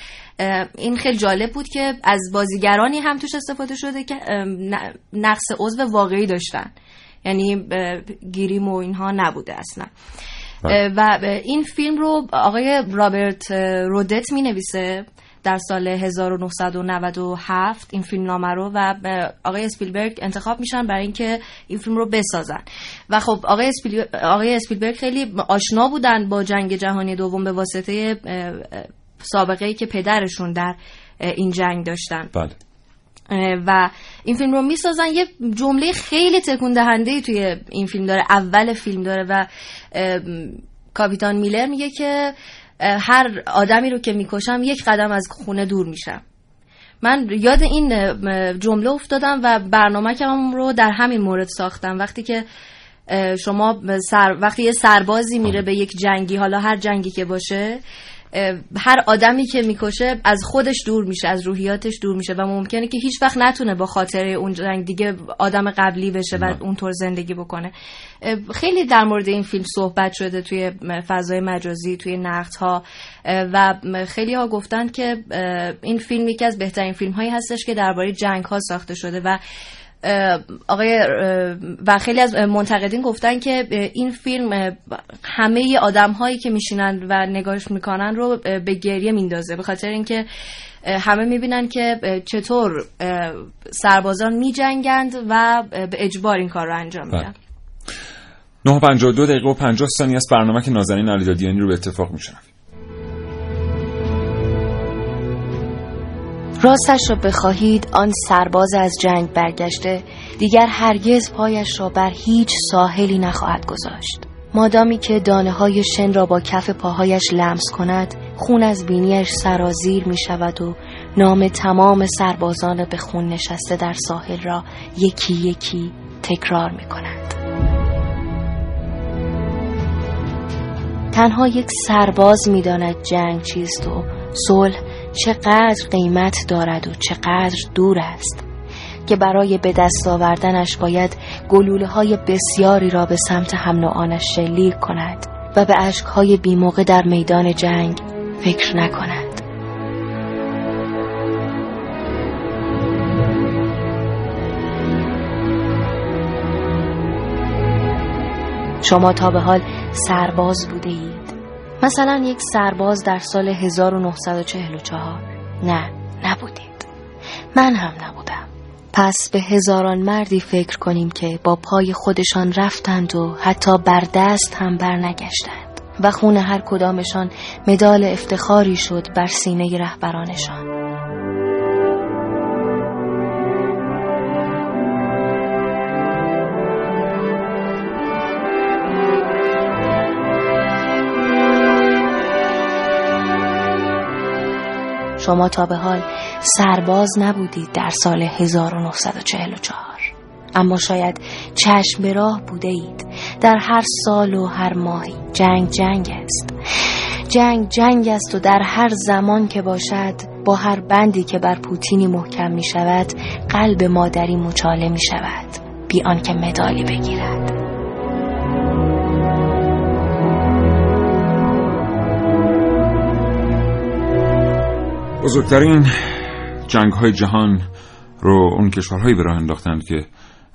Speaker 11: این خیلی جالب بود که از بازیگرانی هم توش استفاده شده که نقص عضو واقعی داشتن. یعنی گیریم و اینها نبوده اصلا. بله. و این فیلم رو آقای رابرت رودت می نویسه در سال 1997 این فیلم نامه رو و آقای اسپیلبرگ انتخاب میشن برای اینکه این فیلم رو بسازن. و خب آقای, اسپیل... آقای اسپیلبرگ خیلی آشنا بودن با جنگ جهانی دوم به واسطه سابقه ای که پدرشون در این جنگ داشتن.
Speaker 1: بله.
Speaker 11: و این فیلم رو می‌سازن. یه جمله خیلی تکون دهنده توی این فیلم داره اول فیلم داره و کاپیتان میلر میگه که هر آدمی رو که می‌کشم یک قدم از خونه دور میشم. من یاد این جمله افتادم و برنامه رو در همین مورد ساختم. وقتی که شما سر... وقتی یه سربازی میره به یک جنگی حالا هر جنگی که باشه هر آدمی که می‌کشه از خودش دور میشه از روحیاتش دور میشه و ممکنه که هیچ وقت نتونه با خاطر اون جنگ دیگه آدم قبلی بشه و اونطور زندگی بکنه. خیلی در مورد این فیلم صحبت شده توی فضای مجازی توی ها و خیلی ها گفتن که این فیلم یکی از بهترین فیلم هایی هستش که درباره جنگ ها ساخته شده و آقای و خیلی از منتقدین گفتن که این فیلم همه آدم هایی که میشینن و نگاهش می‌کنن رو به گریه میندازه به خاطر اینکه همه می‌بینن که چطور سربازان میجنگند و به اجبار این کار رو انجام میدن.
Speaker 1: 952 دقیقه و 50 ثانیه است برنامه که نازنین علیدادیانی رو به اتفاق میشنم
Speaker 12: راستش را بخواهید آن سرباز از جنگ برگشته دیگر هرگز پایش را بر هیچ ساحلی نخواهد گذاشت. مادامی که دانه های شن را با کف پاهایش لمس کند خون از بینیش سرازیر می شود و نام تمام سربازان به خون نشسته در ساحل را یکی یکی تکرار می کند تنها یک سرباز می داند جنگ چیست و صلح چقدر قیمت دارد و چقدر دور است که برای به دست آوردنش باید گلوله های بسیاری را به سمت هم آنش شلیک کند و به های بیموقع در میدان جنگ فکر نکند. شما تا به حال سرباز بوده اید. مثلا یک سرباز در سال 1944 نه نبودید. من هم نبودم. پس به هزاران مردی فکر کنیم که با پای خودشان رفتند و حتی بر دست هم برنگشتند. و خون هر کدامشان مدال افتخاری شد بر سینه رهبرانشان. شما تا به حال سرباز نبودید در سال 1944 اما شاید چشم به راه بوده اید. در هر سال و هر ماهی جنگ جنگ است. جنگ جنگ است و در هر زمان که باشد با هر بندی که بر پوتینی محکم می شود قلب مادری مچاله می شود بی آنکه مدالی بگیرد.
Speaker 1: بزرگترین جنگ های جهان رو اون کشورهایی به راه انداختند که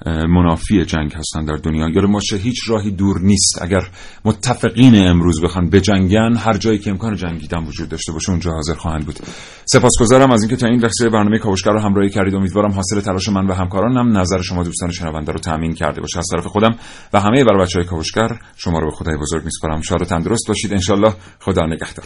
Speaker 1: منافی جنگ هستند در دنیا. یا ماشه هیچ راهی دور نیست. اگر متفقین امروز بخوان بجنگن هر جایی که امکان جنگیدن وجود داشته باشه اونجا حاضر خواهند بود. سپاسگزارم از اینکه تا این لحظه برنامه کاوشگر رو همراهی کردید. امیدوارم حاصل تلاش من و همکارانم نظر شما دوستان شنونده رو تامین کرده باشه. از طرف خودم و همه بر بچهای کاوشگر شما رو به خدای بزرگ میسپارم. شاد و تندرست باشید. ان خدا نگهدار.